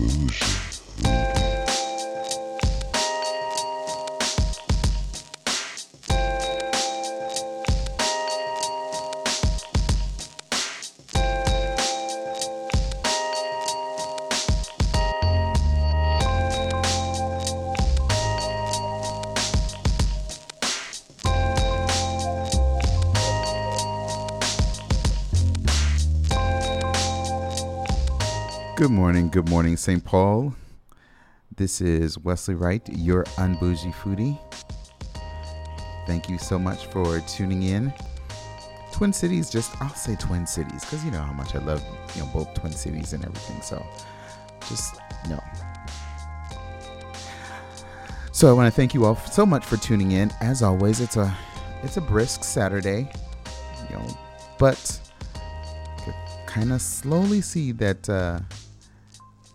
Explosion. Good morning, good morning, St. Paul. This is Wesley Wright, your unbougie foodie. Thank you so much for tuning in. Twin Cities, just I'll say Twin Cities because you know how much I love you know both Twin Cities and everything. So just no. So I want to thank you all so much for tuning in. As always, it's a it's a brisk Saturday, you know, but kind of slowly see that. Uh,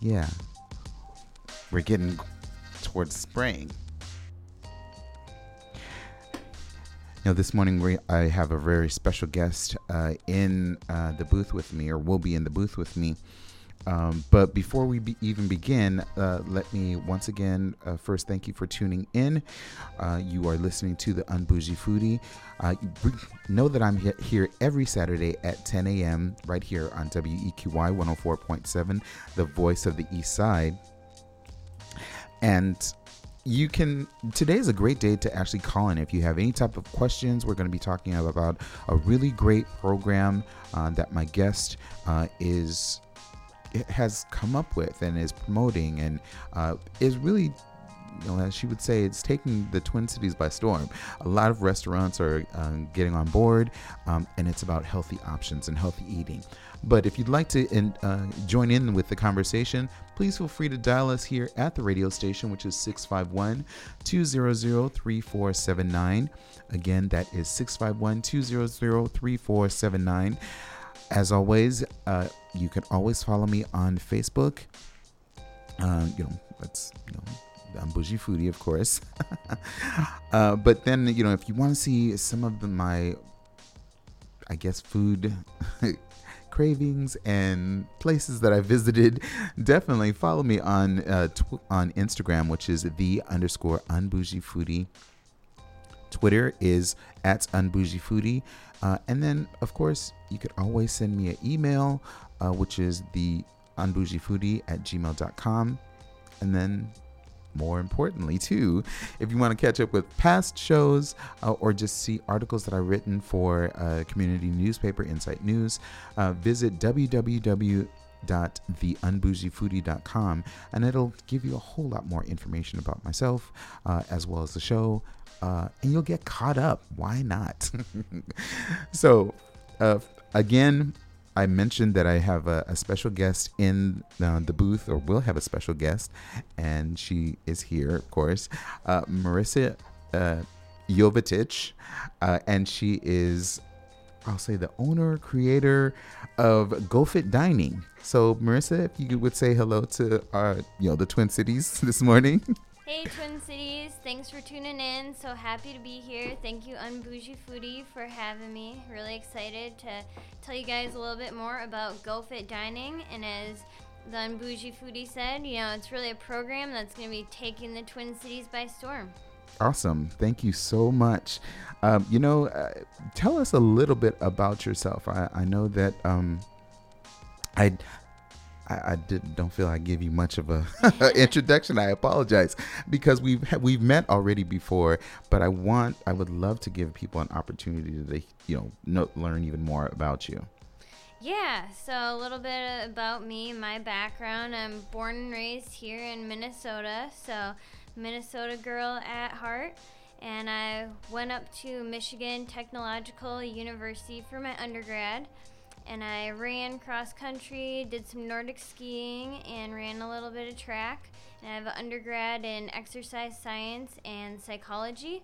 yeah, we're getting towards spring. Now, this morning we, I have a very special guest uh, in uh, the booth with me, or will be in the booth with me. Um, but before we be even begin, uh, let me once again uh, first thank you for tuning in. Uh, you are listening to the Unbougie Foodie. Uh, know that I'm he- here every Saturday at 10 a.m. right here on WEQY 104.7, the voice of the East Side. And you can today is a great day to actually call in if you have any type of questions we're going to be talking about a really great program uh, that my guest uh, is has come up with and is promoting and uh, is really you know, as she would say, it's taking the Twin Cities by storm. A lot of restaurants are um, getting on board, um, and it's about healthy options and healthy eating. But if you'd like to in, uh, join in with the conversation, please feel free to dial us here at the radio station, which is 651 200 3479. Again, that is 651 200 3479. As always, uh, you can always follow me on Facebook. Um, you know, that's you know, I'm Bougie Foodie, of course. uh, but then, you know, if you want to see some of the, my, I guess, food cravings and places that I visited, definitely follow me on uh, tw- on Instagram, which is the underscore unbougie foodie. Twitter is at unbougie foodie. Uh, and then, of course, you could always send me an email, uh, which is the unbougiefoodie at gmail.com. And then, more importantly, too, if you want to catch up with past shows uh, or just see articles that I've written for uh, community newspaper Insight News, uh, visit www and it'll give you a whole lot more information about myself uh, as well as the show uh, and you'll get caught up why not so uh, again i mentioned that i have a, a special guest in uh, the booth or will have a special guest and she is here of course uh, marissa uh, Yovetich, and she is I'll say the owner, creator of GoFit Dining. So, Marissa, if you would say hello to our, you know, the Twin Cities this morning. Hey, Twin Cities. Thanks for tuning in. So happy to be here. Thank you, Unbougie Foodie, for having me. Really excited to tell you guys a little bit more about GoFit Dining. And as the Unbougie Foodie said, you know, it's really a program that's going to be taking the Twin Cities by storm. Awesome. Thank you so much. Um, you know, uh, tell us a little bit about yourself. I, I know that um, I, I, I did, don't feel I give you much of a introduction. I apologize because we've we've met already before, but I want I would love to give people an opportunity to you know, know learn even more about you. Yeah, so a little bit about me, my background. I'm born and raised here in Minnesota, so Minnesota girl at heart. And I went up to Michigan Technological University for my undergrad. And I ran cross country, did some Nordic skiing, and ran a little bit of track. And I have an undergrad in exercise science and psychology.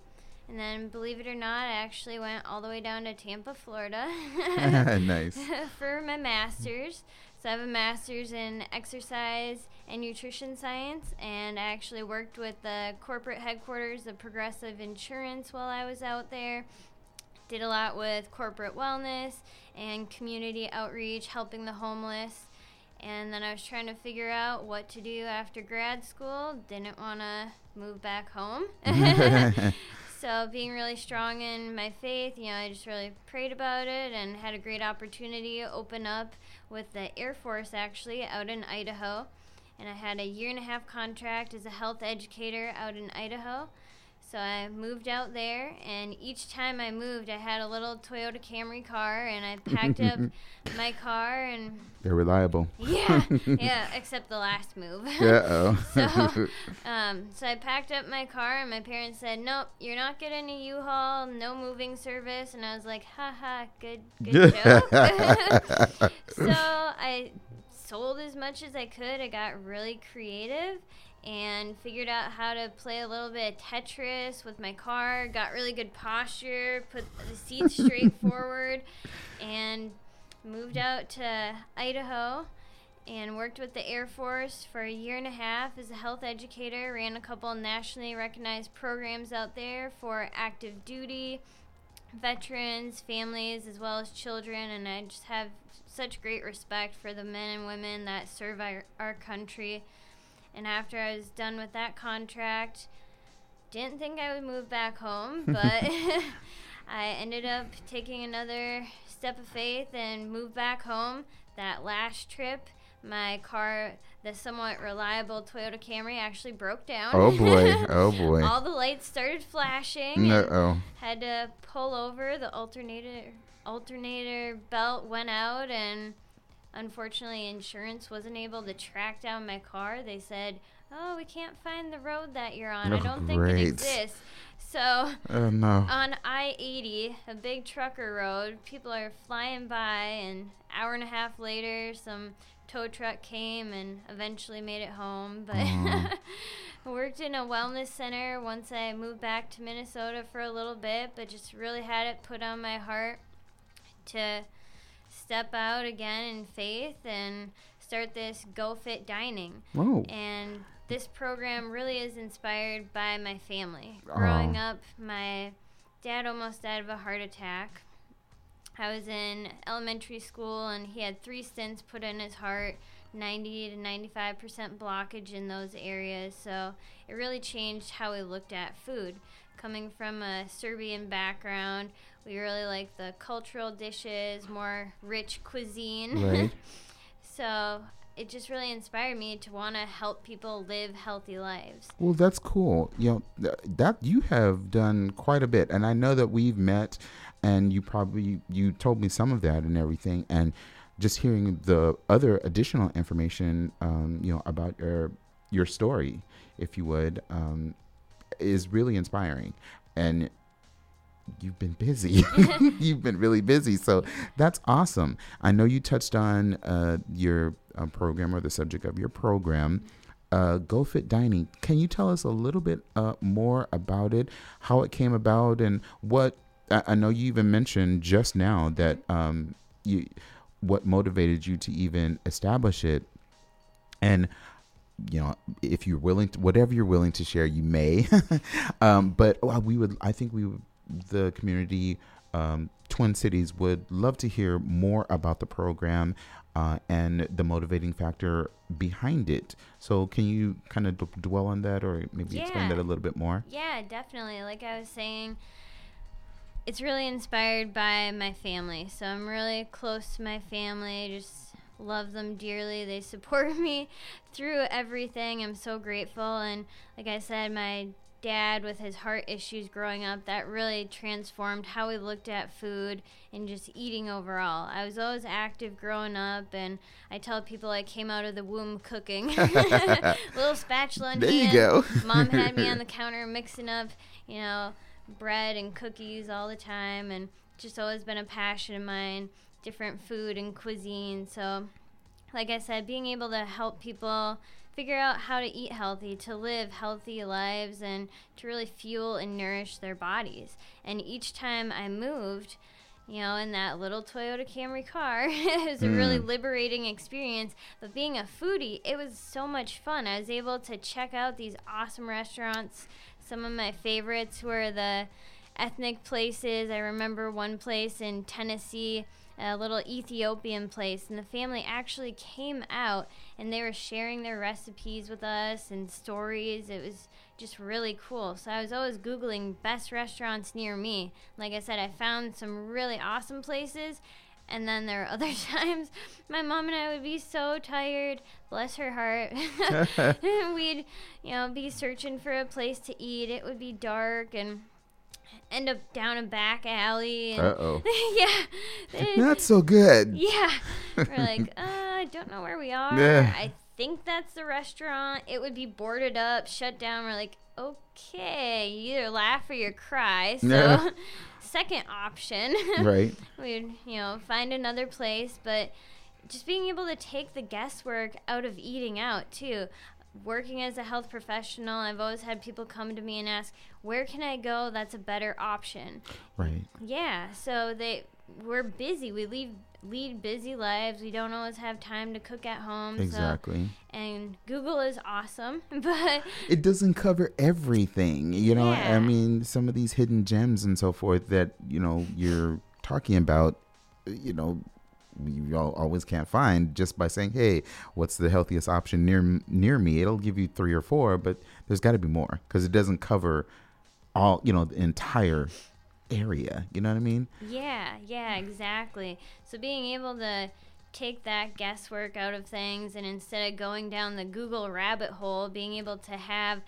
And then, believe it or not, I actually went all the way down to Tampa, Florida. nice. for my master's. So I have a master's in exercise and nutrition science, and I actually worked with the corporate headquarters of Progressive Insurance while I was out there. Did a lot with corporate wellness and community outreach, helping the homeless. And then I was trying to figure out what to do after grad school. Didn't want to move back home. so, being really strong in my faith, you know, I just really prayed about it and had a great opportunity open up with the Air Force actually out in Idaho. And I had a year and a half contract as a health educator out in Idaho. So I moved out there, and each time I moved, I had a little Toyota Camry car, and I packed up my car and. They're reliable. Yeah, yeah, except the last move. Uh oh. so, um, so I packed up my car, and my parents said, "Nope, you're not getting a U-Haul, no moving service." And I was like, "Ha ha, good, good joke." so I sold as much as I could. I got really creative and figured out how to play a little bit of Tetris with my car. Got really good posture, put the seats straight forward, and moved out to Idaho and worked with the Air Force for a year and a half as a health educator. Ran a couple nationally recognized programs out there for active duty veterans, families, as well as children, and I just have such great respect for the men and women that serve our, our country. And after I was done with that contract, didn't think I would move back home, but I ended up taking another step of faith and moved back home. That last trip, my car, the somewhat reliable Toyota Camry, actually broke down. Oh boy! Oh boy! All the lights started flashing. Uh oh. Had to pull over. The alternator alternator belt went out, and unfortunately, insurance wasn't able to track down my car. They said, "Oh, we can't find the road that you're on. I Oh, don't think great. it exists." So Oh no. on I 80, a big trucker road, people are flying by, and hour and a half later, some tow truck came and eventually made it home. But. I worked in a wellness center once I moved back to Minnesota for a little bit, but just really had it put on my heart to step out again in faith and start this Go Fit Dining. Whoa. And this program really is inspired by my family. Ah. Growing Aw. up, my dad almost died of a heart attack. I was in elementary school and he had three stents put in his heart, 90 to 95% blockage in those areas. So it really changed how we looked at food. Coming from a Serbian background, we really like the cultural dishes, more rich cuisine. Right. So it just really inspired me to want to help people live healthy lives. Well, that's cool. You know th- that you have done quite a bit, and I know that we've met, and you probably you told me some of that and everything, and just hearing the other additional information, um, you know, about your your story, if you would, um, is really inspiring, and you've been busy. you've been really busy, so that's awesome. I know you touched on uh, your uh, program or the subject of your program uh, Go Fit Dining. Can you tell us a little bit uh, more about it, how it came about, and what? I, I know you even mentioned just now that um, you what motivated you to even establish it, and you know if you're willing to whatever you're willing to share, you may. um, but uh, we would, I think we would, the community. Um, Twin Cities would love to hear more about the program uh, and the motivating factor behind it. So, can you kind of d- dwell on that or maybe explain Yeah. that a little bit more? Yeah, definitely. Like I was saying, it's really inspired by my family. So I'm really close to my family. Just love them dearly. They support me through everything. I'm so grateful. And like I said, my dad with his heart issues growing up that really transformed how we looked at food and just eating overall i was always active growing up and i tell people i came out of the womb cooking little spatula in There you hand. go. mom had me on the counter mixing up you know bread and cookies all the time and just always been a passion of mine different food and cuisine so like I said, being able to help people figure out how to eat healthy, to live healthy lives, and to really fuel and nourish their bodies. And each time I moved, you know, in that little Toyota Camry car, it was a really Mm. liberating experience. But being a foodie, it was so much fun. I was able to check out these awesome restaurants. Some of my favorites were the ethnic places. I remember one place in Tennessee. A little Ethiopian place, and the family actually came out and they were sharing their recipes with us and stories. It was just really cool. So I was always Googling best restaurants near me. Like I said, I found some really awesome places. And then there are other times my mom and I would be so tired, bless her heart. We'd, you know, be searching for a place to eat. It would be dark and end up down a back alley. Uh oh. yeah. Not so good. Yeah. We're like, uh, I don't know where we are. Yeah. I think that's the restaurant. It would be boarded up, shut down. We're like, okay, you either laugh or you cry. So, Yeah. second option, Right. we'd you know find another place, but just being able to take the guesswork out of eating out too. Working as a health professional, I've always had people come to me and ask, "Where can I go? That's a better option." Right. Yeah, so they we're busy. We lead lead busy lives. We don't always have time to cook at home. Exactly. So, and Google is awesome, but it doesn't cover everything you know Yeah. i mean some of these hidden gems and so forth that you know you're talking about you know you always can't find just by saying hey what's the healthiest option near near me it'll give you three or four but there's got to be more because it doesn't cover all you know the entire area you know what i mean yeah, yeah, exactly. So being able to take that guesswork out of things and instead of going down the Google rabbit hole, being able to have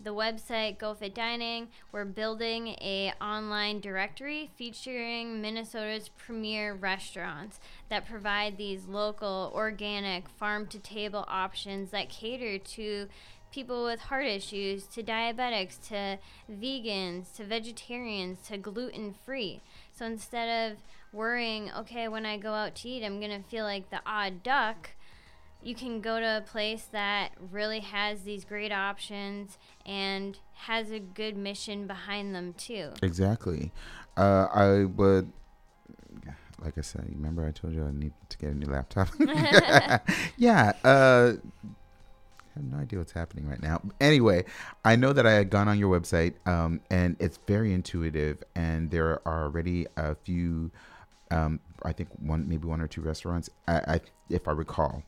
the website GoFit Dining, we're building a online directory featuring Minnesota's premier restaurants that provide these local, organic, farm to table options that cater to people with heart issues, to diabetics, to vegans, to vegetarians, to gluten free. So instead of worrying, okay, when I go out to eat, I'm going to feel like the odd duck, you can go to a place that really has these great options and has a good mission behind them too. Exactly. Uh, I would, like I said, remember I told you I need to get a new laptop. yeah. Uh, I have no idea what's happening right now. Anyway, I know that I had gone on your website, um, and it's very intuitive, and there are already a few, um, I think one, maybe one or two restaurants, I, I if I recall,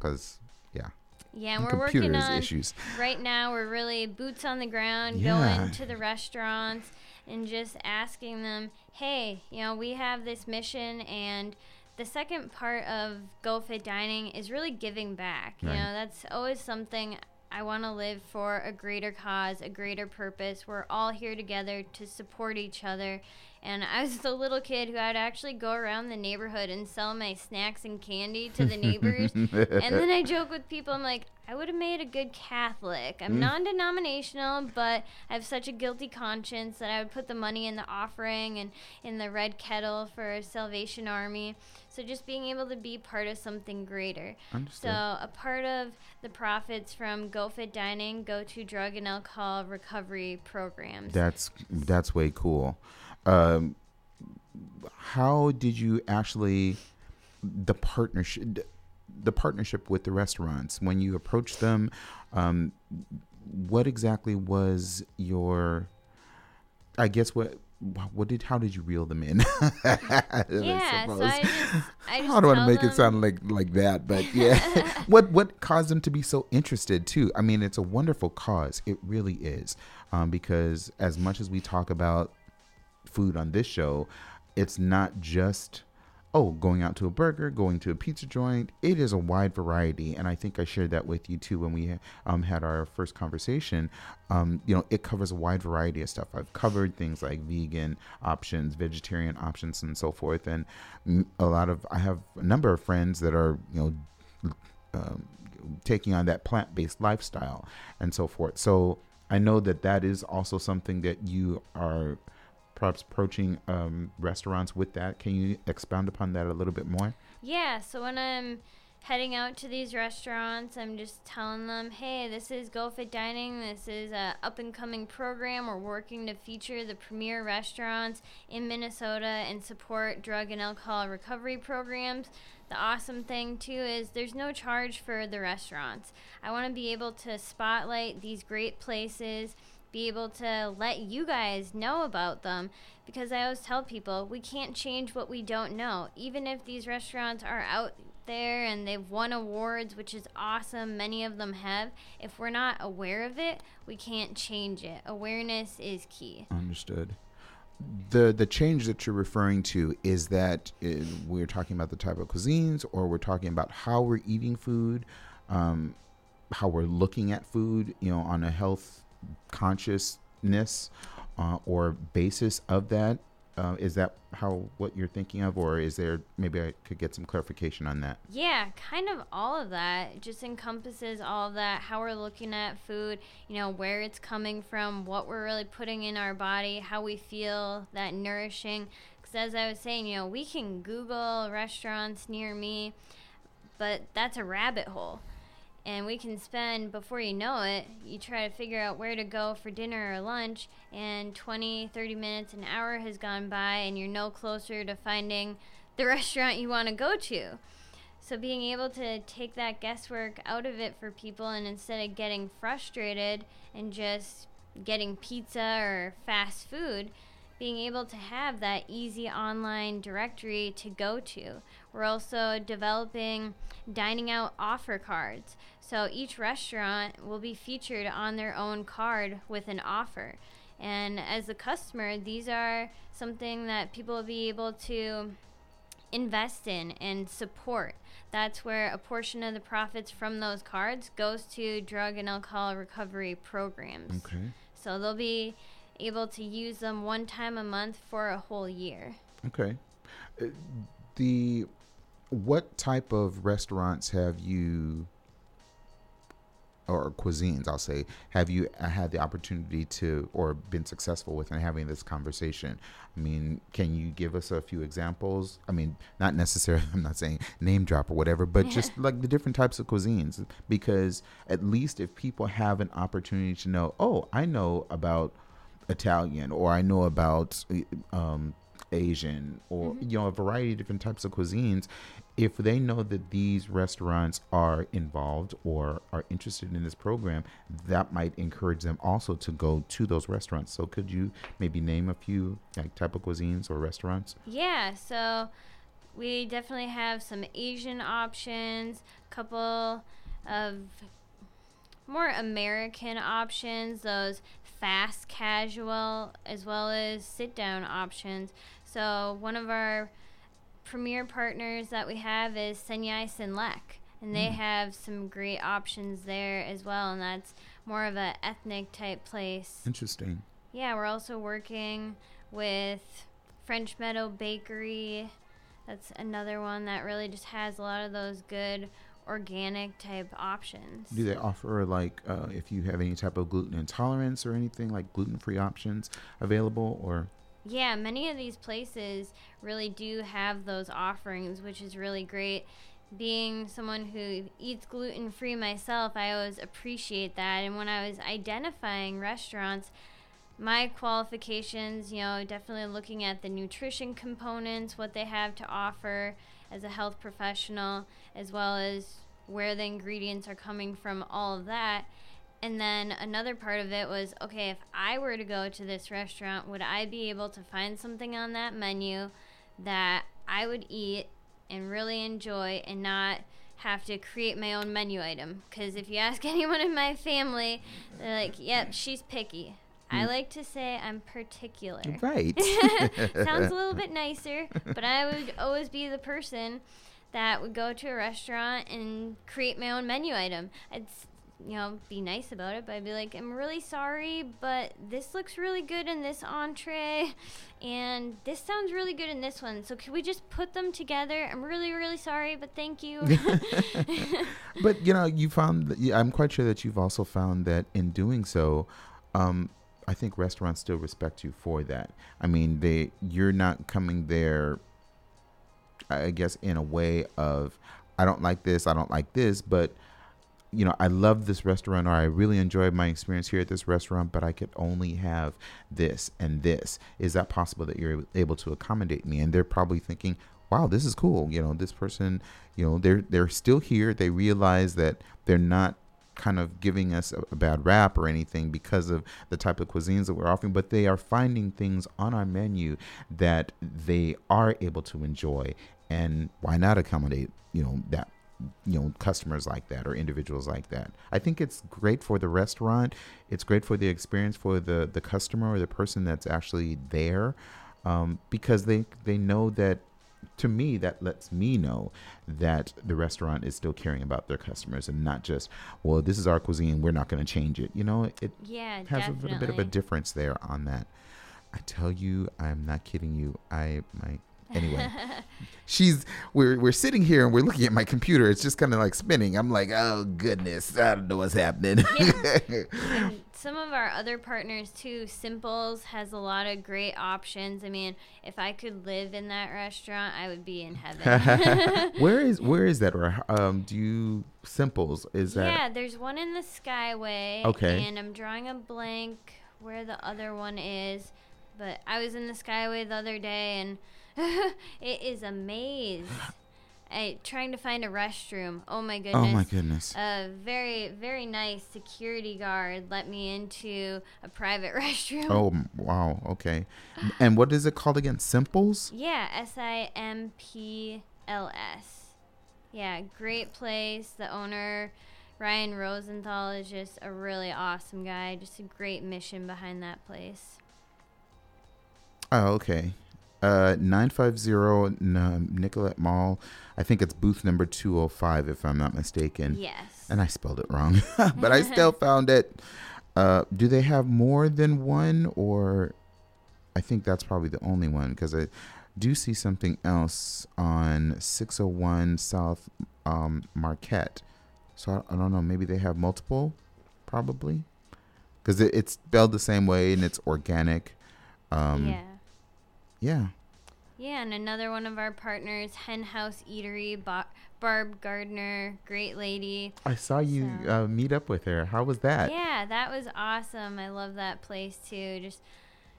because yeah, Yeah, and we're working on issues. right now we're really boots on the ground Yeah. going to the restaurants and just asking them hey you know we have this mission and the second part of go fit dining is really giving back you know that's always something i want to live for a greater cause a greater purpose we're all here together to support each other and I was the little kid who I'd actually go around the neighborhood and sell my snacks and candy to the neighbors. and then I joke with people, I'm like, I would have made a good Catholic. I'm Mm. non denominational, but I have such a guilty conscience that I would put the money in the offering and in the red kettle for Salvation Army. So just being able to be part of something greater. Understood. So a part of the profits from GoFit Dining go to drug and alcohol recovery programs. That's that's way cool. Um, how did you actually the partnership the partnership with the restaurants when you approached them? Um, what exactly was your? I guess what what did how did you reel them in? I yeah, so. I just, I just I don't want to make it sound like like that, but yeah. what what caused them to be so interested too? I mean, it's a wonderful cause. It really is, um, because as much as we talk about food on this show, it's not just oh going out to a burger, going to a pizza joint. It is a wide variety, and I think I shared that with you too when we um, had our first conversation. Um, you know, it covers a wide variety of stuff. I've covered things like vegan options, vegetarian options, and so forth. And a lot of I have a number of friends that are you know um, taking on that plant-based lifestyle and so forth. So I know that that is also something that you are perhaps approaching um, restaurants with that. Can you expound upon that a little bit more? Yeah, so when I'm heading out to these restaurants, I'm just telling them, hey, this is Go Fit Dining. This is a up and coming program. We're working to feature the premier restaurants in Minnesota and support drug and alcohol recovery programs. The awesome thing too is there's no charge for the restaurants. I want to be able to spotlight these great places be able to let you guys know about them because I always tell people we can't change what we don't know. Even if these restaurants are out there and they've won awards, which is awesome, many of them have, if we're not aware of it, we can't change it. Awareness is key. Understood. The the change that you're referring to is that uh, we're talking about the type of cuisines, or we're talking about how we're eating food, um, how we're looking at food, you know, on a health consciousness uh, or basis of that. Uh, is that how what you're thinking of, or is there maybe I could get some clarification on that? Yeah, kind of all of that. Just encompasses all of that. How we're looking at food, you know, where it's coming from, what we're really putting in our body, how we feel that nourishing. Because as I was saying, you know, we can Google restaurants near me, but that's a rabbit hole and we can spend before you know it you try to figure out where to go for dinner or lunch and 20 30 minutes an hour has gone by and you're no closer to finding the restaurant you want to go to so being able to take that guesswork out of it for people and instead of getting frustrated and just getting pizza or fast food being able to have that easy online directory to go to. We're also developing dining out offer cards. So each restaurant will be featured on their own card with an offer. And as a customer, these are something that people will be able to invest in and support. That's where a portion of the profits from those cards goes to drug and alcohol recovery programs. Okay. So they'll be able to use them one time a month for a whole year. Okay. Uh, the what type of restaurants have you or cuisines I'll say have you had the opportunity to or been successful with in having this conversation I mean can you give us a few examples I mean not necessarily I'm not saying name drop or whatever but yeah. just like the different types of cuisines because at least if people have an opportunity to know oh I know about Italian or I know about um, Asian or mm-hmm. you know a variety of different types of cuisines if they know that these restaurants are involved or are interested in this program that might encourage them also to go to those restaurants so could you maybe name a few like type of cuisines or restaurants yeah so we definitely have some asian options a couple of more American options, those fast casual as well as sit down options. So one of our premier partners that we have is Sen Yai Sen Lek, and they mm. have some great options there as well, and that's more of a ethnic type place. Interesting. Yeah, we're also working with French Meadow Bakery. That's another one that really just has a lot of those good organic type options. Do they offer like uh, if you have any type of gluten intolerance or anything like gluten free options available or? Yeah, many of these places really do have those offerings, which is really great. Being someone who eats gluten free myself, I always appreciate that. And when I was identifying restaurants, my qualifications, you know, definitely looking at the nutrition components, what they have to offer as a health professional, as well as where the ingredients are coming from, all of that. And then another part of it was okay, if I were to go to this restaurant, would I be able to find something on that menu that I would eat and really enjoy and not have to create my own menu item? Because if you ask anyone in my family, they're like, yep, she's picky. I hmm. like to say I'm particular. Right. Sounds a little bit nicer, but I would always be the person that would go to a restaurant and create my own menu item. I'd you know, be nice about it, but I'd be like, I'm really sorry, but this looks really good in this entree, and this sounds really good in this one. So can we just put them together? I'm really, really sorry, but thank you. but you know, you found. That, I'm quite sure that you've also found that in doing so, um, I think restaurants still respect you for that. I mean, they you're not coming there I guess in a way of I don't like this, I don't like this, but you know, I love this restaurant or I really enjoyed my experience here at this restaurant, but I could only have this and this. Is that possible that you're able to accommodate me? And they're probably thinking, wow, this is cool. You know, this person, you know, they're they're still here. They realize that they're not kind of giving us a, a, bad rap or anything because of the type of cuisines that we're offering, but they are finding things on our menu that they are able to enjoy. And why not accommodate, you know, that you know customers like that or individuals like that. I think it's great for the restaurant. It's great for the experience for the the customer or the person that's actually there um, because they they know that to me that lets me know that the restaurant is still caring about their customers and not just well this is our cuisine we're not going to change it. You know it yeah has definitely. a little bit of a difference there on that. I tell you i'm not kidding you. I my anyway she's we're we're sitting here and we're looking at my computer. It's just kind of like spinning. I'm like oh goodness. I don't know what's happening. Yeah. some of our other partners too. Simples has a lot of great options. I mean if i could live in that restaurant i would be in heaven. Where is where is that um do you simples is that yeah there's one in the skyway okay. and i'm drawing a blank where the other one is. But i was in the skyway the other day and it is a maze. I, trying to find a restroom. Oh my goodness. Oh my goodness. A very very nice security guard let me into a private restroom. Oh wow. Okay. and what is it called again? Simples? Yeah, S I M P L S. Yeah, great place. The owner Ryan Rosenthal is just a really awesome guy. Just a great mission behind that place. Oh, okay. Uh, 950 Nicollet Mall. I think it's booth number 205, if I'm not mistaken. Yes. And I spelled it wrong, but I still found it. Uh, do they have more than one, or I think that's probably the only one because I do see something else on 601 South um, Marquette. So I, I, don't know. Maybe they have multiple, probably, because it, it's spelled the same way and it's organic. Um, yeah. Yeah. Yeah, and another one of our partners, Hen House Eatery, Bar- Barb Gardner, great lady. I saw you so. uh, meet up with her. How was that? Yeah, that was awesome. I love that place too. Just,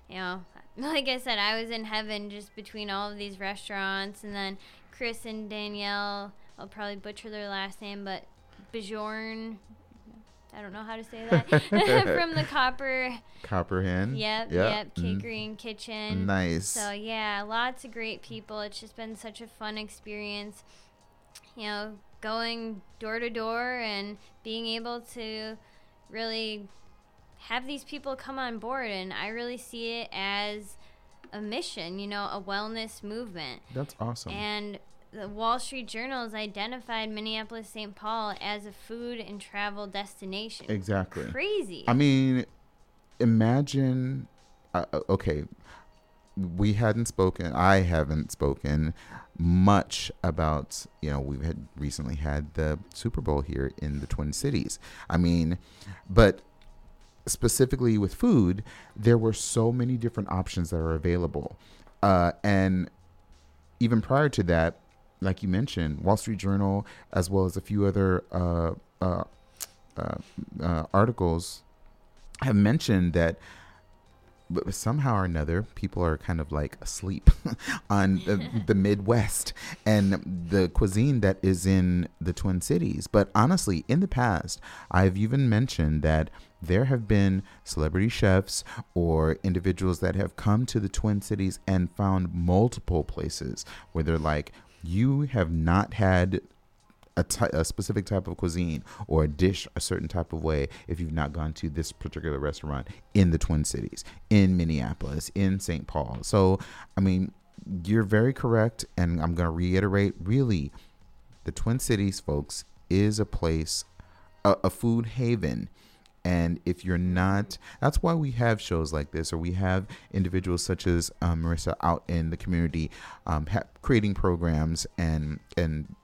you know, like I said, I was in heaven just between all of these restaurants. And then Chris and Danielle, I'll probably butcher their last name, but Bjorn I don't know how to say that from the Copper Copper Hen. Yep, yep, mm-hmm. Cakery and Kitchen. Nice. So yeah, lots of great people. It's just been such a fun experience. You know, going door to door and being able to really have these people come on board and I really see it as a mission, you know, a wellness movement. That's awesome. And the Wall Street Journal has identified Minneapolis St. Paul as a food and travel destination. Exactly. Crazy. I mean, imagine. Uh, uh, okay, we hadn't spoken. I haven't spoken much about. You know, we've had recently had the Super Bowl here in the Twin Cities. I mean, but specifically with food, there were so many different options that are available, uh, and even prior to that, like you mentioned, Wall Street Journal, as well as a few other uh, uh, uh, uh articles, have mentioned that somehow or another, people are kind of like asleep on the, the, Midwest and the cuisine that is in the Twin Cities. But honestly, in the past, I've even mentioned that there have been celebrity chefs or individuals that have come to the Twin Cities and found multiple places where they're like, you have not had a, specific type of cuisine or a dish a certain type of way if you've not gone to this particular restaurant in the Twin Cities, in Minneapolis, in St. Paul. So, I mean, you're very correct. And I'm going to reiterate really, the Twin Cities, folks, is a place, a, a food haven and if you're not, that's why we have shows like this, or we have individuals such as um, Marissa out in the community, um, ha- creating programs and and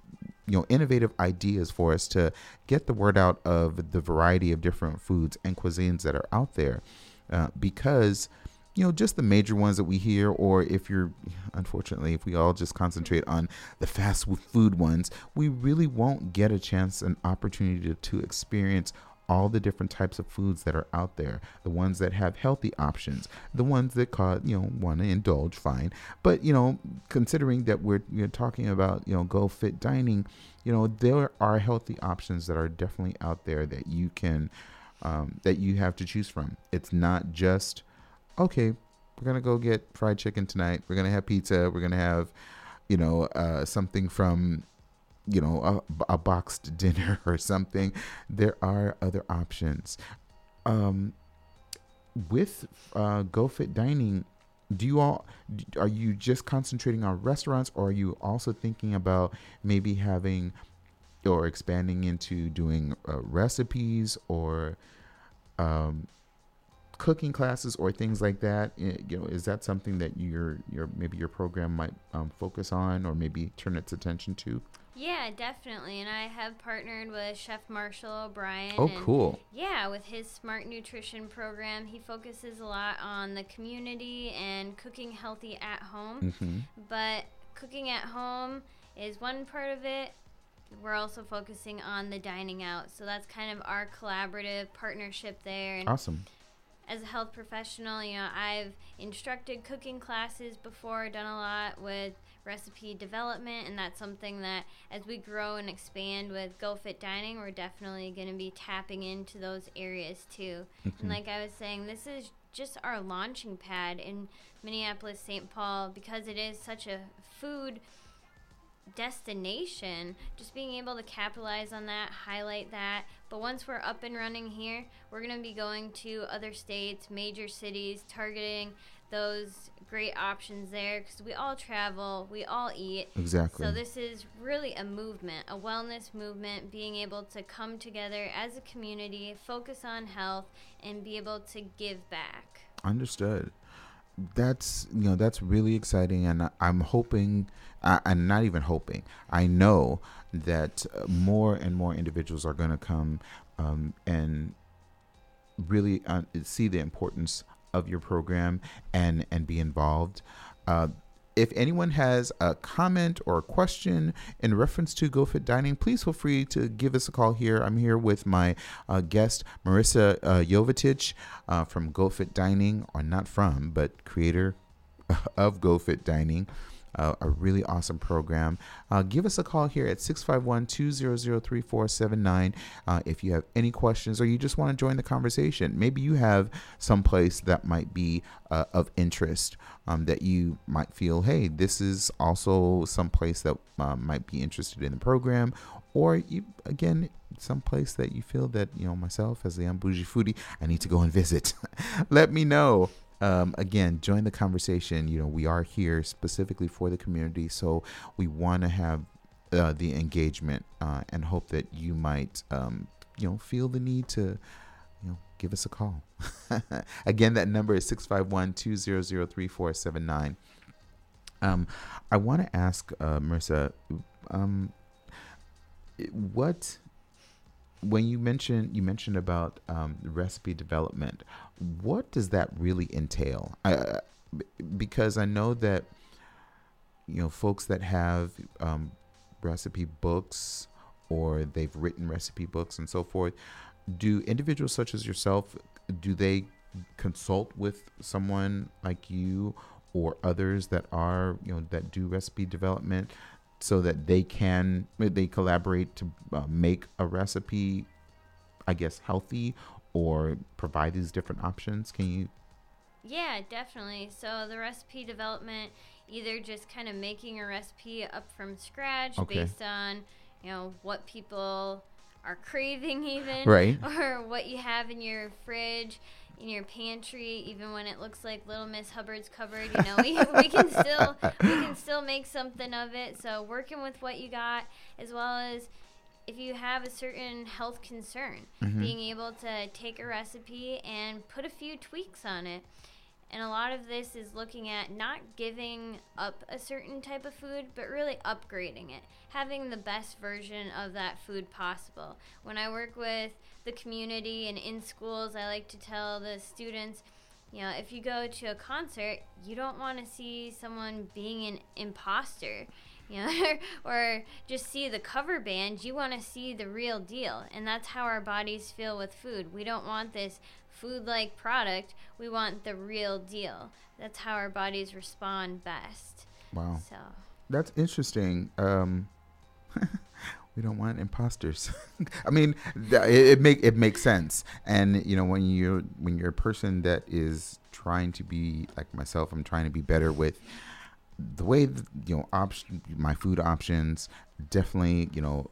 you know innovative ideas for us to get the word out of the variety of different foods and cuisines that are out there, uh, because you know, just the major ones that we hear, or if you're, unfortunately, if we all just concentrate on the fast food ones, we really won't get a chance, an opportunity to, to experience all the different types of foods that are out there, the ones that have healthy options, the ones that cause, you know, want to indulge, fine. But, you know, considering that we're you're talking about, you know, go fit dining, you know, there are healthy options that are definitely out there that you can, um, that you have to choose from. It's not just, okay, we're to go get fried chicken tonight. We're to have pizza. We're to have, you know, uh, something from, you know, a, a boxed dinner or something. There are other options. Um, with uh, GoFit Dining, do you all are you just concentrating on restaurants, or are you also thinking about maybe having or expanding into doing uh, recipes or um, cooking classes or things like that? You know, is that something that your your maybe your program might um, focus on or maybe turn its attention to? Yeah, definitely. And I have partnered with Chef Marshall O'Brien. Oh, cool. Yeah, with his Smart Nutrition program, he focuses a lot on the community and cooking healthy at home. hmm But cooking at home is one part of it. We're also focusing on the dining out. So that's kind of our collaborative partnership there. And Awesome. as a health professional, you know, I've instructed cooking classes before, done a lot with recipe development, and that's something that as we grow and expand with Go Fit Dining, we're definitely going to be tapping into those areas too. And mm-hmm. like I was saying, this is just our launching pad in Minneapolis, St. Paul, because it is such a food destination, just being able to capitalize on that, highlight that. But once we're up and running here, we're going to be going to other states, major cities, targeting those great options there because we all travel, we all eat. Exactly. So this is really a movement, a wellness movement, being able to come together as a community, focus on health, and be able to give back. Understood. That's you know that's really exciting, and I'm hoping, I, I'm not even hoping. I know that uh, more and more individuals are going to come um, and really uh, see the importance of your program and and be involved. Uh, if anyone has a comment or a question in reference to GoFit Dining, please feel free to give us a call here. I'm here with my uh, guest, Marissa uh, Yovetich uh, from GoFit Dining, or not from, but creator of GoFit Dining. Uh, a really awesome program. Uh, give us a call here at 651 200 3479 uh, if you have any questions or you just want to join the conversation. Maybe you have some place that might be uh, of interest um, that you might feel, hey, this is also some place that um, might be interested in the program. Or you, again, some place that you feel that, you know, myself as the Bougie Foodie, I need to go and visit. Let me know um, again, join the conversation. You know, we are here specifically for the community, so we want to have uh, the engagement uh, and hope that you might, um, you know, feel the need to, you know, give us a call. again, that number is 651 200 3479. Um, I want to ask uh, Marissa, um, what when you mentioned you mentioned about um, recipe development, what does that really entail? I, because I know that you know folks that have um, recipe books or they've written recipe books and so forth. Do individuals such as yourself do they consult with someone like you or others that are you know that do recipe development so that they can they collaborate to uh, make a recipe i guess healthy or provide these different options can you Yeah, definitely. So the recipe development, either just kind of making a recipe up from scratch Okay. based on, you know, what people are craving even Right. or what you have in your fridge, in your pantry, even when it looks like Little Miss Hubbard's cupboard, you know, we, we can still we can still make something of it. So working with what you got as well as if you have a certain health concern, Mhm. being able to take a recipe and put a few tweaks on it. And a lot of this is looking at not giving up a certain type of food, but really upgrading it, having the best version of that food possible. When I work with the community and in schools, I like to tell the students, you know, if you go to a concert, you don't want to see someone being an imposter. you know, or just see the cover band. You want to see the real deal. And that's how our bodies feel with food. We don't want this food like product, we want the real deal. That's how our bodies respond best. Wow. So, That's interesting. Um, we don't want imposters. I mean, th- it, it make it makes sense. And you know, when you when you're a person that is trying to be like myself, I'm trying to be better with the way th- you know my food options. Definitely, you know,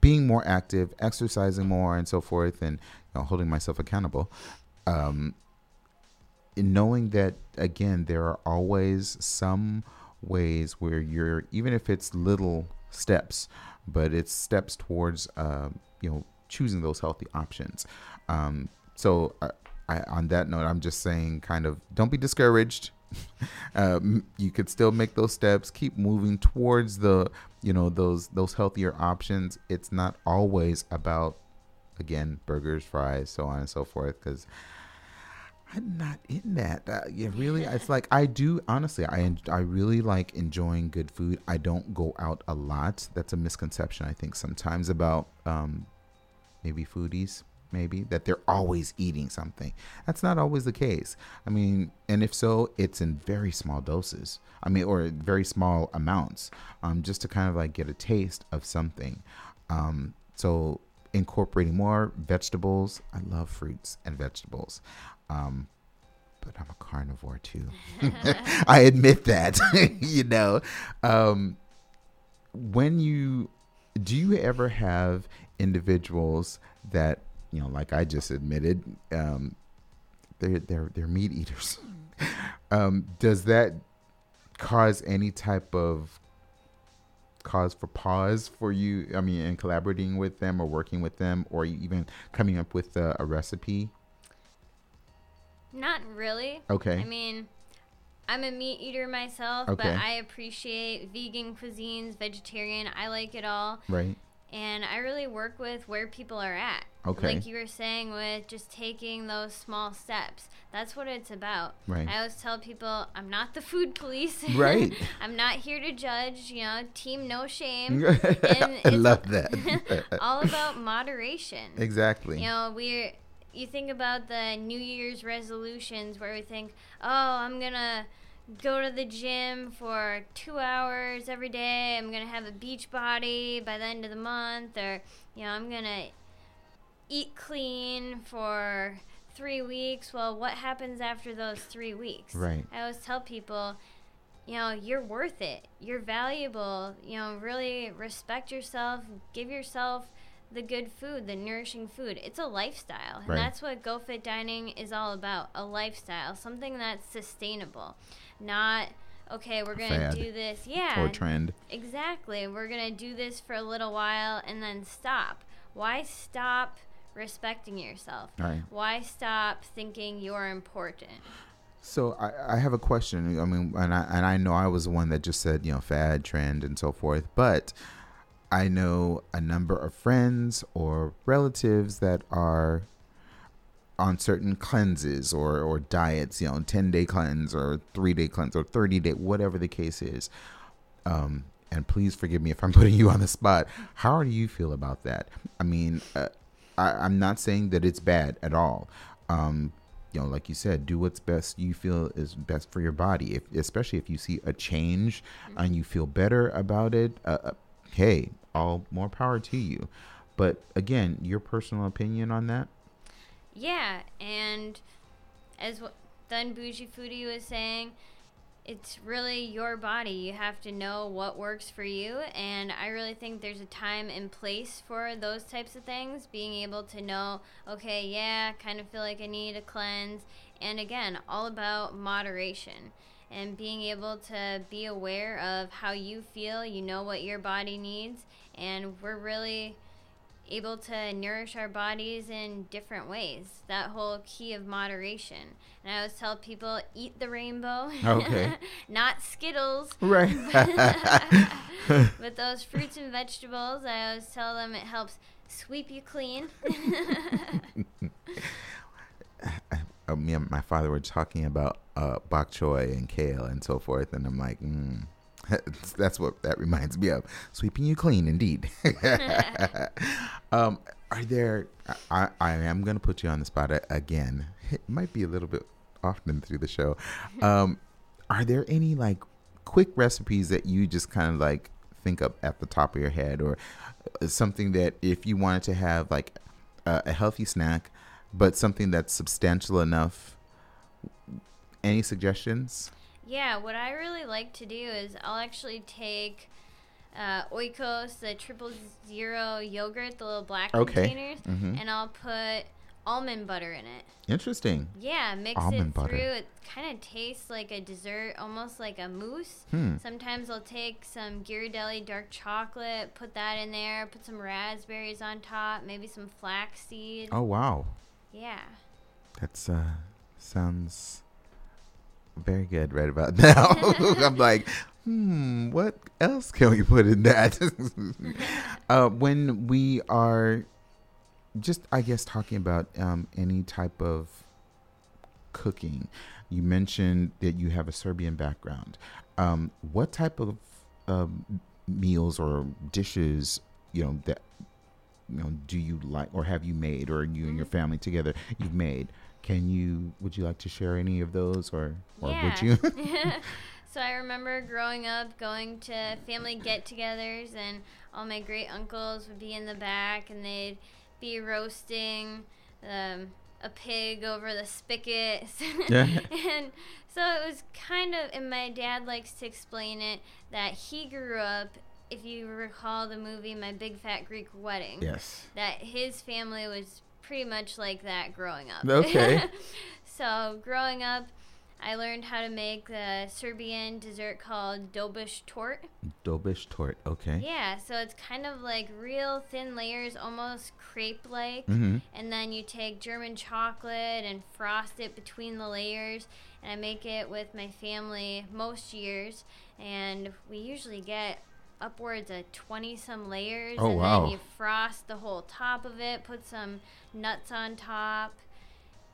being more active, exercising more, and so forth, and know, holding myself accountable. Um, in knowing that again, there are always some ways where you're even if it's little steps, but it's steps towards uh, you know choosing those healthy options. Um, so I, I, on that note, I'm just saying, kind of, don't be discouraged. um, you could still make those steps. Keep moving towards the you know those those healthier options. It's not always about again burgers, fries, so on and so forth. Because I'm not in that. Uh, yeah, really. It's like I do. Honestly, I I really like enjoying good food. I don't go out a lot. That's a misconception I think sometimes about um, maybe foodies. Maybe that they're always eating something. That's not always the case. I mean, and if so, it's in very small doses. I mean, or very small amounts, um, just to kind of like get a taste of something. Um, so incorporating more vegetables. I love fruits and vegetables. Um, but I'm a carnivore too. I admit that, you know. Um, when you do you ever have individuals that, you know, like I just admitted, um, they're they're they're meat eaters. um, does that cause any type of cause for pause for you? I mean, in collaborating with them or working with them, or even coming up with a, a recipe? not really. Okay. I mean, I'm a meat eater myself, Okay. but I appreciate vegan cuisines, vegetarian. I like it all. right. And I really work with where people are at. Okay. Like you were saying, with just taking those small steps. That's what it's about. Right. I always tell people I'm not the food police. Right. I'm not here to judge, you know, team no shame. I love that. all about moderation. exactly. You know, we're you think about the New Year's resolutions where we think, "Oh, I'm going to go to the gym for 2 hours every day. I'm going to have a beach body by the end of the month or, you know, I'm going to eat clean for 3 weeks." Well, what happens after those 3 weeks? Right. I always tell people, you know, you're worth it. You're valuable. You know, really respect yourself. Give yourself the good food, the nourishing food. It's a lifestyle. And Right. that's what GoFit Dining is all about a lifestyle, something that's sustainable. Not, okay, we're going to do this. Yeah. Or trend. Exactly. We're going to do this for a little while and then stop. Why stop respecting yourself? Right. Why stop thinking you're important? So I, I have a question. I mean, and I and I know I was the one that just said you know fad, trend, and so forth. But I know a number of friends or relatives that are on certain cleanses or or diets. You know, ten day cleanse or three day cleanse or thirty day, whatever the case is. Um, and please forgive me if I'm putting you on the spot. How do you feel about that? I mean, uh, I, I'm not saying that it's bad at all. Um, you know, like you said, do what's best you feel is best for your body. If, especially if you see a change and you feel better about it, uh, uh, hey, all more power to you. But again, your personal opinion on that? Yeah, and as what the Unbougie Foodie was saying, it's really your body. You have to know what works for you, and I really think there's a time and place for those types of things. Being able to know, okay, yeah, kind of feel like I need a cleanse, and again, all about moderation and being able to be aware of how you feel. You know what your body needs, and we're really able to nourish our bodies in different ways. That whole key of moderation. And I always tell people eat the rainbow. Okay. Not Skittles. Right. But those fruits and vegetables, I always tell them it helps sweep you clean. uh, me and my father were talking about uh, bok choy and kale and so forth, and I'm like, mm, That's what that reminds me of. Sweeping you clean, indeed. um, are there? I, I am going to put you on the spot again. It might be a little bit often through the show. Um, are there any like quick recipes that you just kind of like think up at the top of your head, or uh, something that if you wanted to have like a, a healthy snack, but something that's substantial enough? Any suggestions? Yeah, what I really like to do is I'll actually take uh, Oikos, the triple zero yogurt, the little black okay. containers, mm-hmm. and I'll put almond butter in it. Interesting. Yeah, mix almond it butter. through. It kind of tastes like a dessert, almost like a mousse. Hmm. Sometimes I'll take some Ghirardelli dark chocolate, put that in there, put some raspberries on top, maybe some flax flaxseed. Oh wow. Yeah. That's uh sounds very good right about now. I'm like, hmm, what else can we put in that? uh, when we are just, I guess, talking about um, any type of cooking, you mentioned that you have a Serbian background. Um, what type of um, meals or dishes, you know, that you know, do you like or have you made, or you and your mm-hmm. family together you've made? Can you? Would you like to share any of those, or or yeah. would you? so I remember growing up, going to family get-togethers, and all my great uncles would be in the back, and they'd be roasting um, a pig over the spigot. yeah. and so it was kind of, and my dad likes to explain it that he grew up if you recall the movie My Big Fat Greek Wedding, yes, that his family was pretty much like that growing up. Okay. so growing up, I learned how to make the Serbian dessert called dobish tort. Dobish tort, okay. Yeah, so it's kind of like real thin layers, almost crepe-like, mm-hmm. and then you take German chocolate and frost it between the layers. And I make it with my family most years, and we usually get upwards of 20 some layers. Oh, and wow. then you frost the whole top of it, put some nuts on top.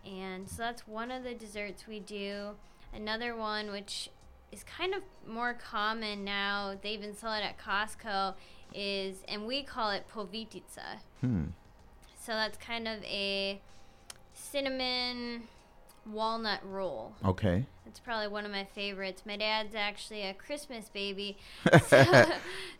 And so that's one of the desserts we do. Another one, which is kind of more common now, they even sell it at Costco, is, and we call it povitica. Hmm. So that's kind of a cinnamon walnut roll. Okay. It's probably one of my favorites. My dad's actually a Christmas baby. So,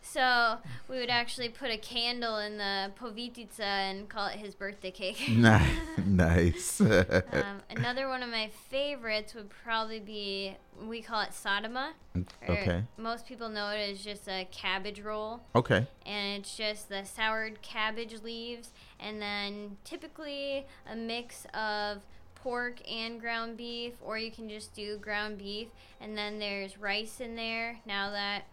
so, we would actually put a candle in the povitica and call it his birthday cake. nice. um, another one of my favorites would probably be, we call it sadama. Mm, okay. Most people know it as just a cabbage roll. Okay. And it's just the soured cabbage leaves and then typically a mix of pork and ground beef, or you can just do ground beef. And then there's rice in there. Now that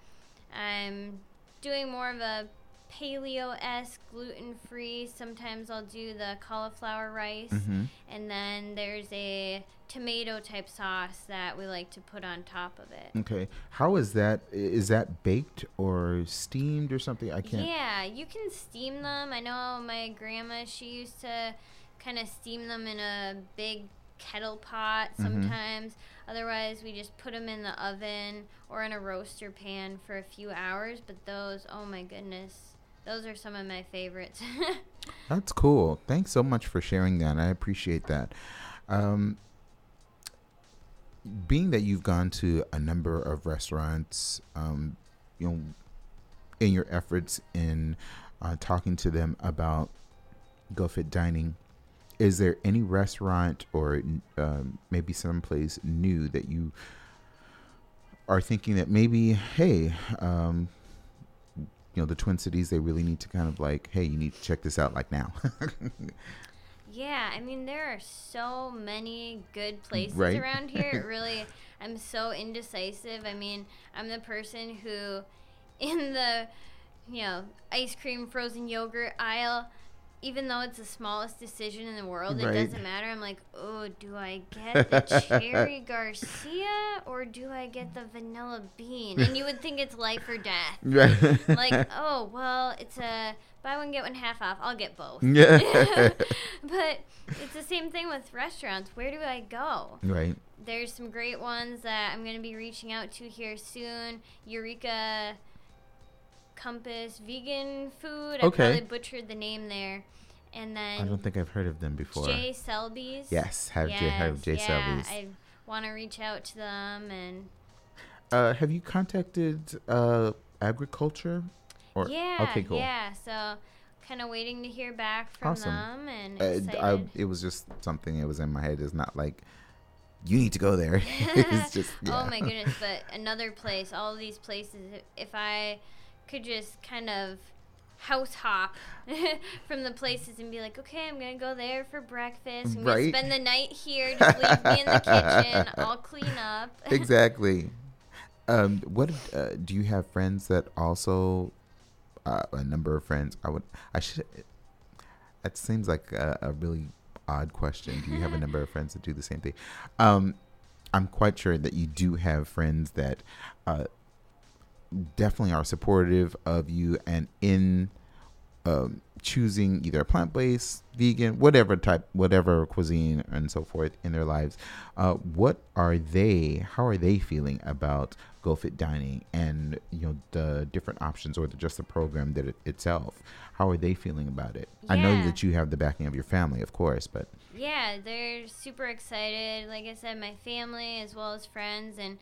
I'm doing more of a paleo esque, gluten free, sometimes I'll do the cauliflower rice. Mm-hmm. And then there's a tomato type sauce that we like to put on top of it. Okay. How is that? Is that baked or steamed or something? I can't. Yeah, you can steam them. I know my grandma, she used to kind of steam them in a big kettle pot mm-hmm. sometimes. Mm-hmm. Otherwise, we just put them in the oven or in a roaster pan for a few hours. But those, oh my goodness, those are some of my favorites. That's cool. Thanks so much for sharing that. I appreciate that. Um, being that you've gone to a number of restaurants, um, you know, in your efforts in uh, talking to them about GoFit dining, is there any restaurant or um, maybe someplace new that you are thinking that maybe, hey, um, you know, the Twin Cities, they really need to kind of like, hey, you need to check this out like now. yeah, I mean, there are so many good places right? around here. really, I'm so indecisive. I mean, I'm the person who, in the, you know, ice cream, frozen yogurt aisle, even though it's the smallest decision in the world, Right. it doesn't matter. I'm like, oh, do I get the cherry Garcia or do I get the vanilla bean? And you would think it's life or death. Like, oh, well, it's a buy one, get one half off. I'll get both. yeah. but it's the same thing with restaurants. Where do I go? right. There's some great ones that I'm going to be reaching out to here soon. Eureka Compass Vegan Food. I Okay. probably butchered the name there. And then I don't think I've heard of them before. J. Selby's. yes, have J have J yeah, Selby's. I want to reach out to them and Uh, have you contacted uh, Agra Culture? Or yeah, okay, cool. yeah. So kind of waiting to hear back from Awesome. them and Uh. I, it was just something that was in my head. It's not like you need to go there. it's just yeah. Oh my goodness! But another place, all of these places. If I could just kind of house hop from the places and be like, okay, I'm gonna go there for breakfast. I'm Right. gonna spend the night here. Just leave me in the kitchen. I'll clean up. exactly. Um, what uh, do you have friends that also uh, a number of friends? I would. I should. It seems like a, a really odd question. Do you have a number of friends that do the same thing? Um, I'm quite sure that you do have friends that uh, definitely are supportive of you and in um, choosing either plant-based, vegan, whatever type, whatever cuisine and so forth in their lives. Uh, what are they? How are they feeling about GoFit dining and you know the different options or the, just the program that it, itself? How are they feeling about it? I know that you have the backing of your family, of course, but Yeah, they're super excited. Like I said, my family as well as friends and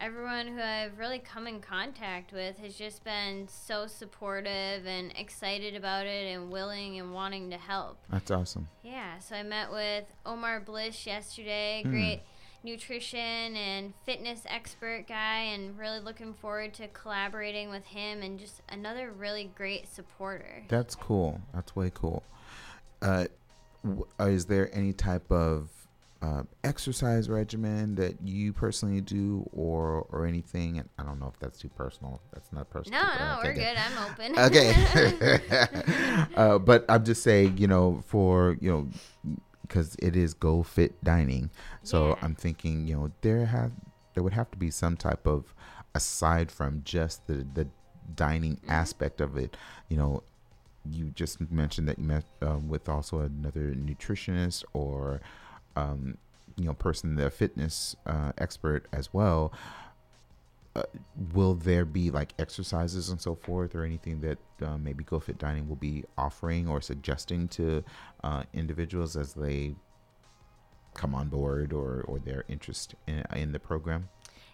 everyone who I've really come in contact with has just been so supportive and excited about it and willing and wanting to help. that's awesome. Yeah, so I met with Omar Bliss yesterday, Hmm. great nutrition and fitness expert guy, and really looking forward to collaborating with him and just another really great supporter. That's cool. That's way cool. Uh, w- is there any type of uh, exercise regimen that you personally do, or or anything? And I don't know if that's too personal. That's not personal. No, no, we're good. good. I'm open. Okay. uh, but I'm just saying, you know, for you know, because it is Go Fit Dining, so Yeah. I'm thinking, you know, there have there would have to be some type of aside from just the the dining Mm-hmm. aspect of it, you know. You just mentioned that you met um, with also another nutritionist or, um, you know, person, the fitness uh, expert as well uh, will there be like exercises and so forth or anything that uh, maybe GoFit Dining will be offering or suggesting to uh, individuals as they come on board or, or their interest in, in the program?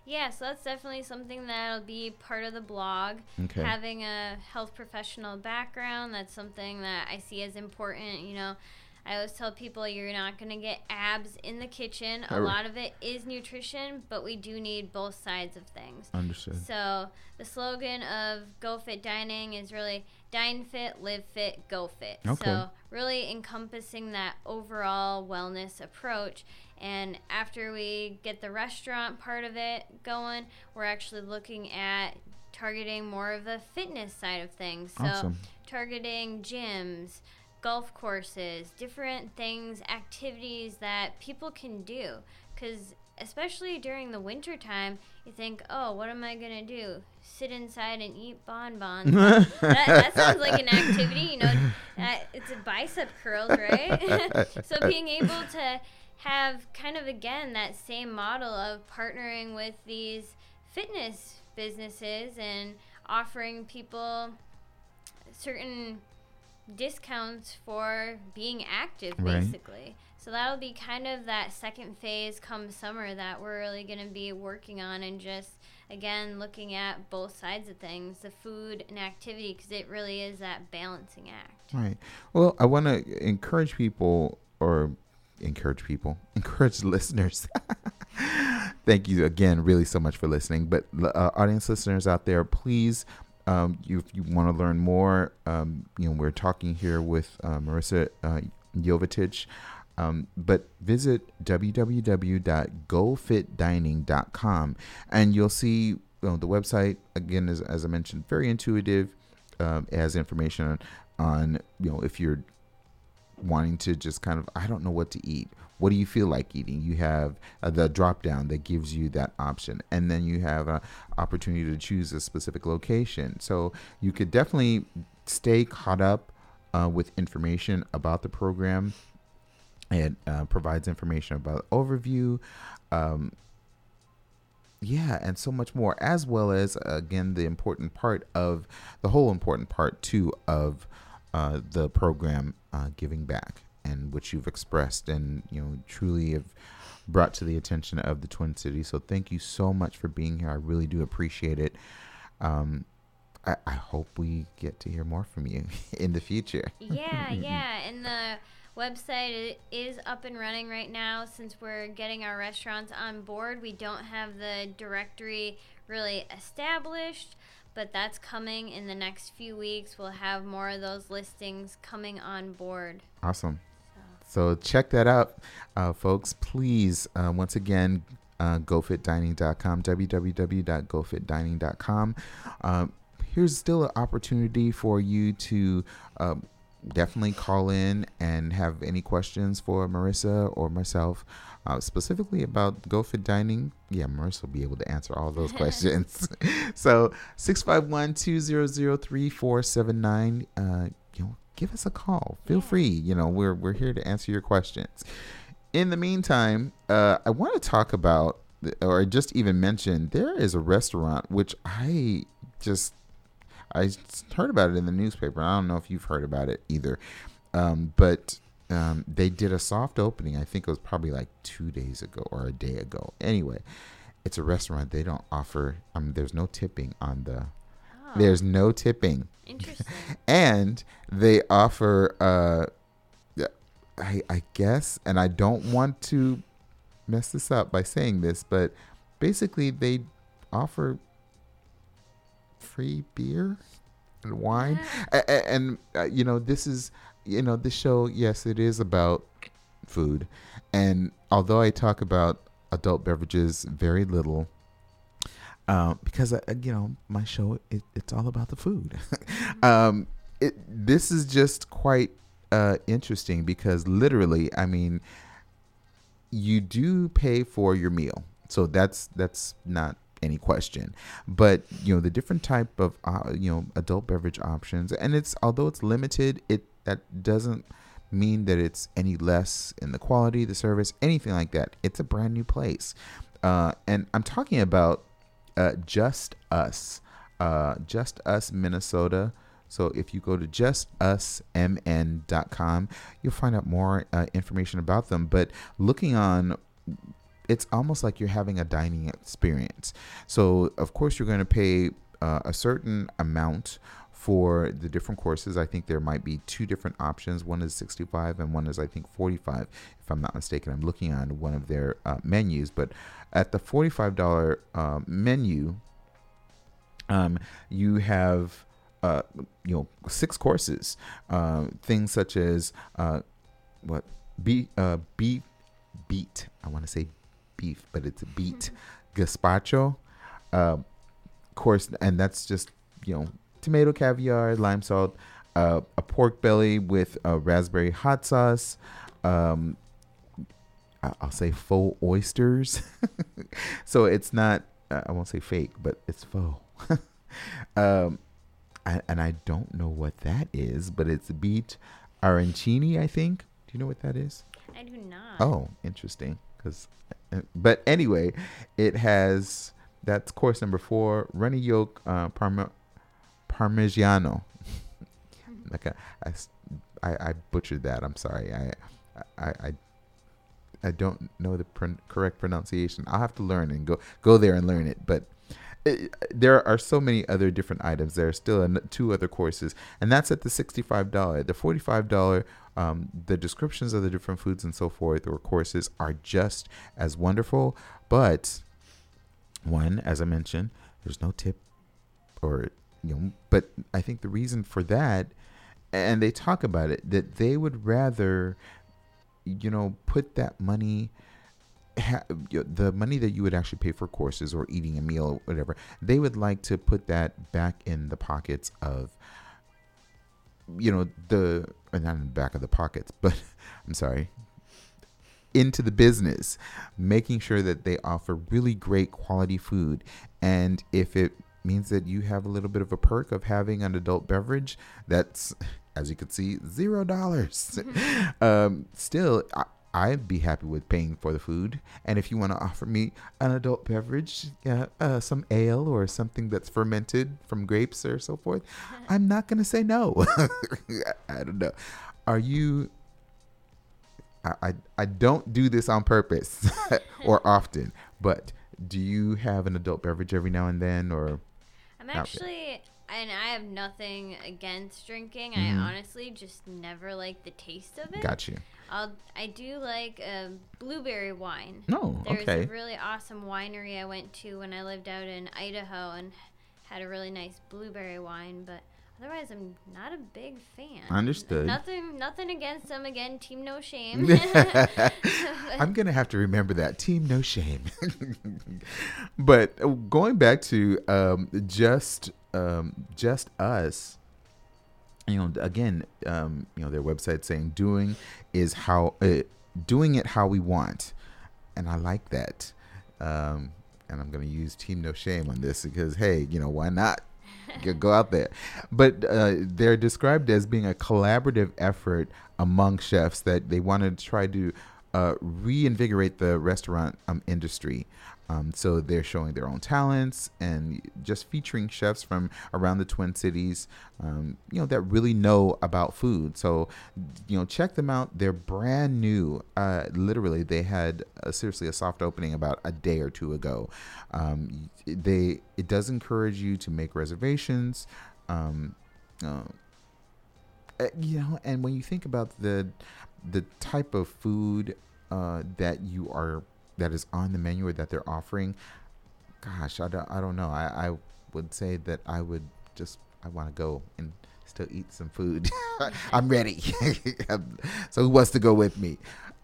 Yeah, so that's definitely something that'll be part of the blog. Okay. Having a health professional background, that's something that I see as important. You know, I always tell people you're not going to get abs in the kitchen. A lot of it is nutrition, but we do need both sides of things. Understood. So the slogan of Go Fit Dining is really dine fit, live fit, go fit. Okay. So really encompassing that overall wellness approach. And after we get the restaurant part of it going, we're actually looking at targeting more of the fitness side of things. So Awesome. targeting gyms, golf courses, different things, activities that people can do. Because especially during the winter time, you think, oh, what am I going to do? Sit inside and eat bonbons. that, that sounds like an activity, you know. That, it's a bicep curls, right? so being able to have kind of again that same model of partnering with these fitness businesses and offering people certain discounts for being active Right. basically so that'll be kind of that second phase come summer that we're really going to be working on and just again looking at both sides of things the food and activity because it really is that balancing act Right. Well, I want to encourage people or encourage people, encourage listeners. Thank you again, really so much for listening. But uh, audience listeners out there, please, um, you, if you want to learn more, um, you know, we're talking here with uh, Marissa uh, Yovetich. Um, but visit www.gofitdining.com and you'll see you know, the website again as, as I mentioned very intuitive um, has information on, on you know if you're wanting to just kind of I don't know what to eat. What do you feel like eating? You have uh, the drop down that gives you that option, and then you have an opportunity to choose a specific location. So you could definitely stay caught up uh, with information about the program. It uh, provides information about overview, um, yeah, and so much more, as well as again the important part of the whole important part too of uh, the program, uh, giving back, and which you've expressed and you know truly have brought to the attention of the Twin Cities. So thank you so much for being here. I really do appreciate it. Um, I, I hope we get to hear more from you in the future. Yeah, yeah, and the website is up and running right now since we're getting our restaurants on board. We don't have the directory really established, but that's coming in the next few weeks. We'll have more of those listings coming on board. Awesome. So, check that out, uh, folks. Please, uh, once again, uh, gofitdining.com, www.gofitdining.com. Um, here's still an opportunity for you to um, definitely call in and have any questions for Marissa or myself, uh, specifically about GoFit Dining. Yeah, Marissa will be able to answer all those questions. so 651-200-3479. Uh, you know, give us a call. Feel yeah. free. You know, we're we're here to answer your questions. In the meantime, uh, I want to talk about, or just even mention, there is a restaurant which I just I heard about it in the newspaper. I don't know if you've heard about it either, um, but um, they did a soft opening. I think it was probably like two days ago or a day ago. Anyway, it's a restaurant. They don't offer. I mean, there's no tipping on the. There's no tipping. Interesting. and they offer. Uh, I I guess, and I don't want to mess this up by saying this, but basically they offer free beer and wine. And, and uh, you know, this is, you know, this show, yes, it is about food. And although I talk about adult beverages very little, uh, because, uh, you know, my show, it, it's all about the food. um, it, this is just quite uh, interesting because literally, I mean, you do pay for your meal. So that's that's not any question. But you know the different type of uh, you know adult beverage options, and it's although it's limited, it that doesn't mean that it's any less in the quality, the service, anything like that. It's a brand new place, uh, and I'm talking about uh, Just Us, uh, Just Us Minnesota. So if you go to justusmn.com, you'll find out more uh, information about them. But looking on it's almost like you're having a dining experience. So, of course, you're going to pay uh, a certain amount for the different courses. I think there might be two different options. One is 65 and one is, I think, 45, if I'm not mistaken. I'm looking on one of their uh, menus. But at the $45 uh, menu, um, you have. Uh, you know, six courses. Uh, things such as uh, what beef, uh, beef beet. I want to say beef, but it's beet gazpacho. Uh, of course, and that's just you know tomato caviar, lime salt, uh, a pork belly with a raspberry hot sauce. Um, I'll say faux oysters. so it's not, uh, I won't say fake, but it's faux. um, I, and I don't know what that is, but it's beet arancini, I think. Do you know what that is? I do not. Oh, interesting. Because but anyway, it has that's course number four, runny yolk uh, parma, parmigiano. like I, I, I butchered that. I'm sorry. I, I, I, I don't know the pr- correct pronunciation. I'll have to learn and go go there and learn it. But it, there are so many other different items. There are still an, two other courses, and that's at the sixty-five dollar. The forty-five dollar um, the descriptions of the different foods and so forth or courses are just as wonderful. But one, as I mentioned, there's no tip or, you know, but I think the reason for that, and they talk about it, that they would rather, you know, put that money Ha, the money that you would actually pay for courses or eating a meal or whatever, they would like to put that back in the pockets of you know the uh, not in the back of the pockets, but I'm sorry, into the business, making sure that they offer really great quality food. And if it means that you have a little bit of a perk of having an adult beverage, that's, as you can see, zero dollars. um, still, I, I'd be happy with paying for the food. And if you want to offer me an adult beverage, uh, uh, some ale or something that's fermented from grapes or so forth, I'm not going to say no. I don't know. Are you I, I, I don't do this on purpose or often, but do you have an adult beverage every now and then or I'm actually and I have nothing against drinking. Mm-hmm. I honestly just never like the taste of it. Got you. I'll I do like a blueberry wine. No, oh, There's okay. a really awesome winery I went to when I lived out in Idaho and had a really nice blueberry wine, but Otherwise, I'm not a big fan. Understood. Nothing, nothing against them. Again, team no shame. I'm gonna have to remember that team no shame. but uh, going back to um, just um, just us, you know, again, um, you know, their website saying doing is how uh, doing it how we want, and I like that. Um, and I'm gonna use team no shame on this because hey, you know, why not? Go out there. But uh, they're described as being a collaborative effort among chefs that they want to try to uh, reinvigorate the restaurant um, industry. Um, so they're showing their own talents and just featuring chefs from around the Twin Cities, um, you know, that really know about food. So, you know, check them out. They're brand new. Uh, literally, they had a, seriously a soft opening about a day or two ago. Um, they it does encourage you to make reservations. Um, uh, eh, you know, and when you think about the the type of food uh, that you are that is on the menu or that they're offering, gosh, I don't, I don't know. I, I would say that I would just, I want to go and still eat some food. I'm ready. so who wants to go with me?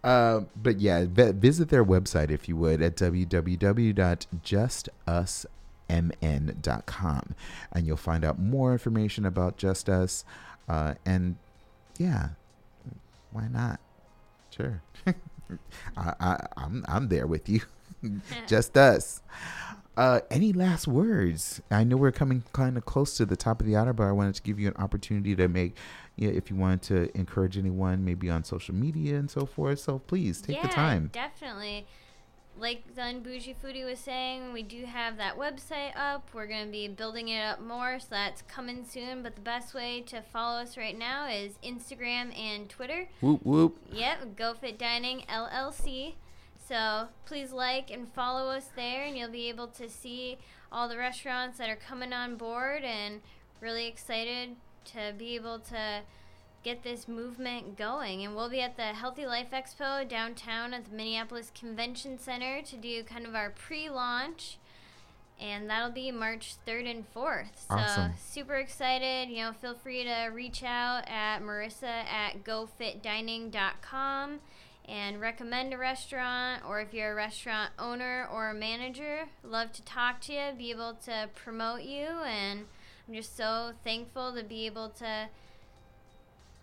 Uh, but yeah, visit their website if you would at www.justusmn.com and you'll find out more information about Just Us. Uh, and yeah, why not? Sure. I, I, I'm I'm there with you. Just us. Uh, any last words? I know we're coming kind of close to the top of the hour, but I wanted to give you an opportunity to make, you know, if you wanted to encourage anyone, maybe on social media and so forth. So please take yeah, the time. Definitely like the Unbougie Foodie was saying, we do have that website up. We're going to be building it up more, so that's coming soon. But the best way to follow us right now is Instagram and Twitter. Whoop, whoop. Yep, GoFit Dining LLC. So please like and follow us there, and you'll be able to see all the restaurants that are coming on board and really excited to be able to get this movement going. And we'll be at the Healthy Life Expo downtown at the Minneapolis Convention Center to do kind of our pre launch. And that'll be March 3rd and 4th. So, awesome. super excited. You know, feel free to reach out at marissa at gofitdining.com and recommend a restaurant or if you're a restaurant owner or a manager love to talk to you be able to promote you and i'm just so thankful to be able to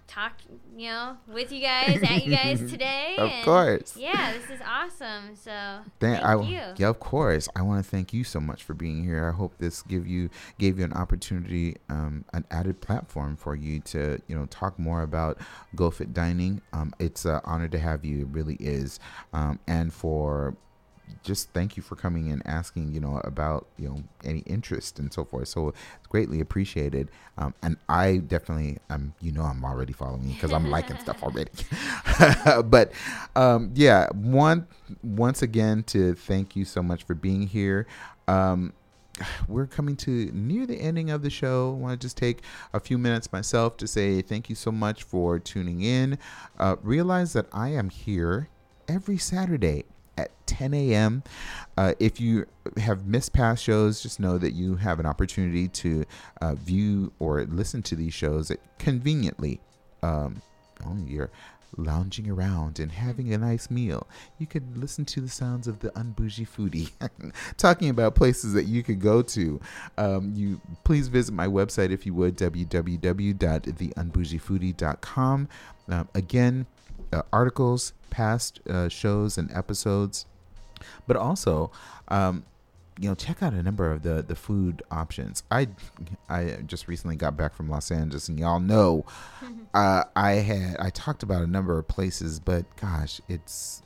talk, you know, with you guys, at you guys today. of course. Yeah, this is awesome. So thank, thank I, you. Yeah, of course. I want to thank you so much for being here. I hope this give you gave you an opportunity, um, an added platform for you to you know talk more about GoFit Dining. Um, it's an honor to have you. It really is. Um, and for just thank you for coming and asking, you know, about you know any interest and so forth. So it's greatly appreciated. Um, and I definitely, um, you know, I'm already following because I'm liking stuff already. but um, yeah, one once again to thank you so much for being here. Um, we're coming to near the ending of the show. I want to just take a few minutes myself to say thank you so much for tuning in. Uh, realize that I am here every Saturday at 10 a.m. Uh, if you have missed past shows, just know that you have an opportunity to uh, view or listen to these shows conveniently. Um, oh, you're lounging around and having a nice meal, you could listen to the sounds of the unbougie foodie talking about places that you could go to. Um, you please visit my website if you would www.theunbougiefoodie.com. Um, again, uh, articles, past uh, shows and episodes, but also. Um, you know, check out a number of the the food options. I I just recently got back from Los Angeles, and y'all know, uh, I had I talked about a number of places, but gosh, it's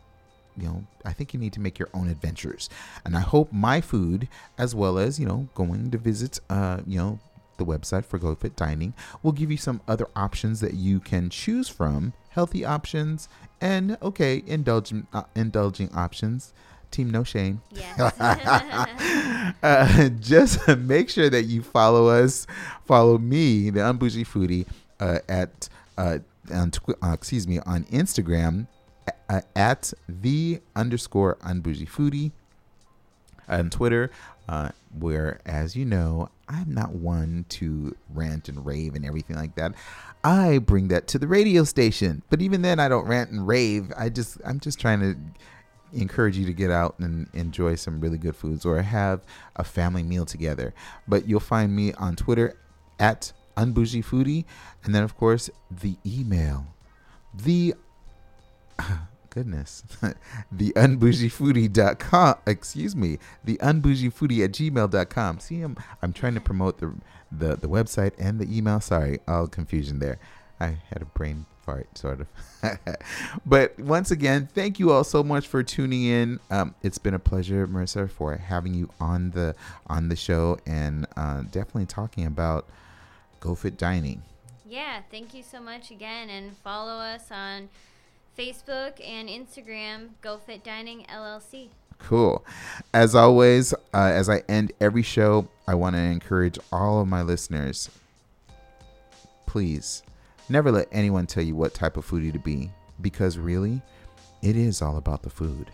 you know, I think you need to make your own adventures, and I hope my food, as well as you know, going to visit, uh, you know, the website for GoFit Dining, will give you some other options that you can choose from, healthy options, and okay, indulgent uh, indulging options Team No Shame. Yes. uh, just make sure that you follow us, follow me, the Unbougie Foodie, uh, at uh, on tw- uh, excuse me on Instagram uh, at the underscore Unbougie Foodie, on Twitter, uh, where as you know I'm not one to rant and rave and everything like that. I bring that to the radio station, but even then I don't rant and rave. I just I'm just trying to encourage you to get out and enjoy some really good foods or have a family meal together. But you'll find me on Twitter at unbougiefoodie, and then of course the email, the goodness, the unbougiefoodie.com. Excuse me, the unbougiefoodie at gmail.com. See, I'm I'm trying to promote the the the website and the email. Sorry, all confusion there. I had a brain fart, sort of. but once again, thank you all so much for tuning in. Um, it's been a pleasure, Marissa, for having you on the on the show and uh, definitely talking about GoFit Dining. Yeah, thank you so much again, and follow us on Facebook and Instagram, GoFit Dining LLC. Cool. As always, uh, as I end every show, I want to encourage all of my listeners. Please Never let anyone tell you what type of foodie to be, because really, it is all about the food.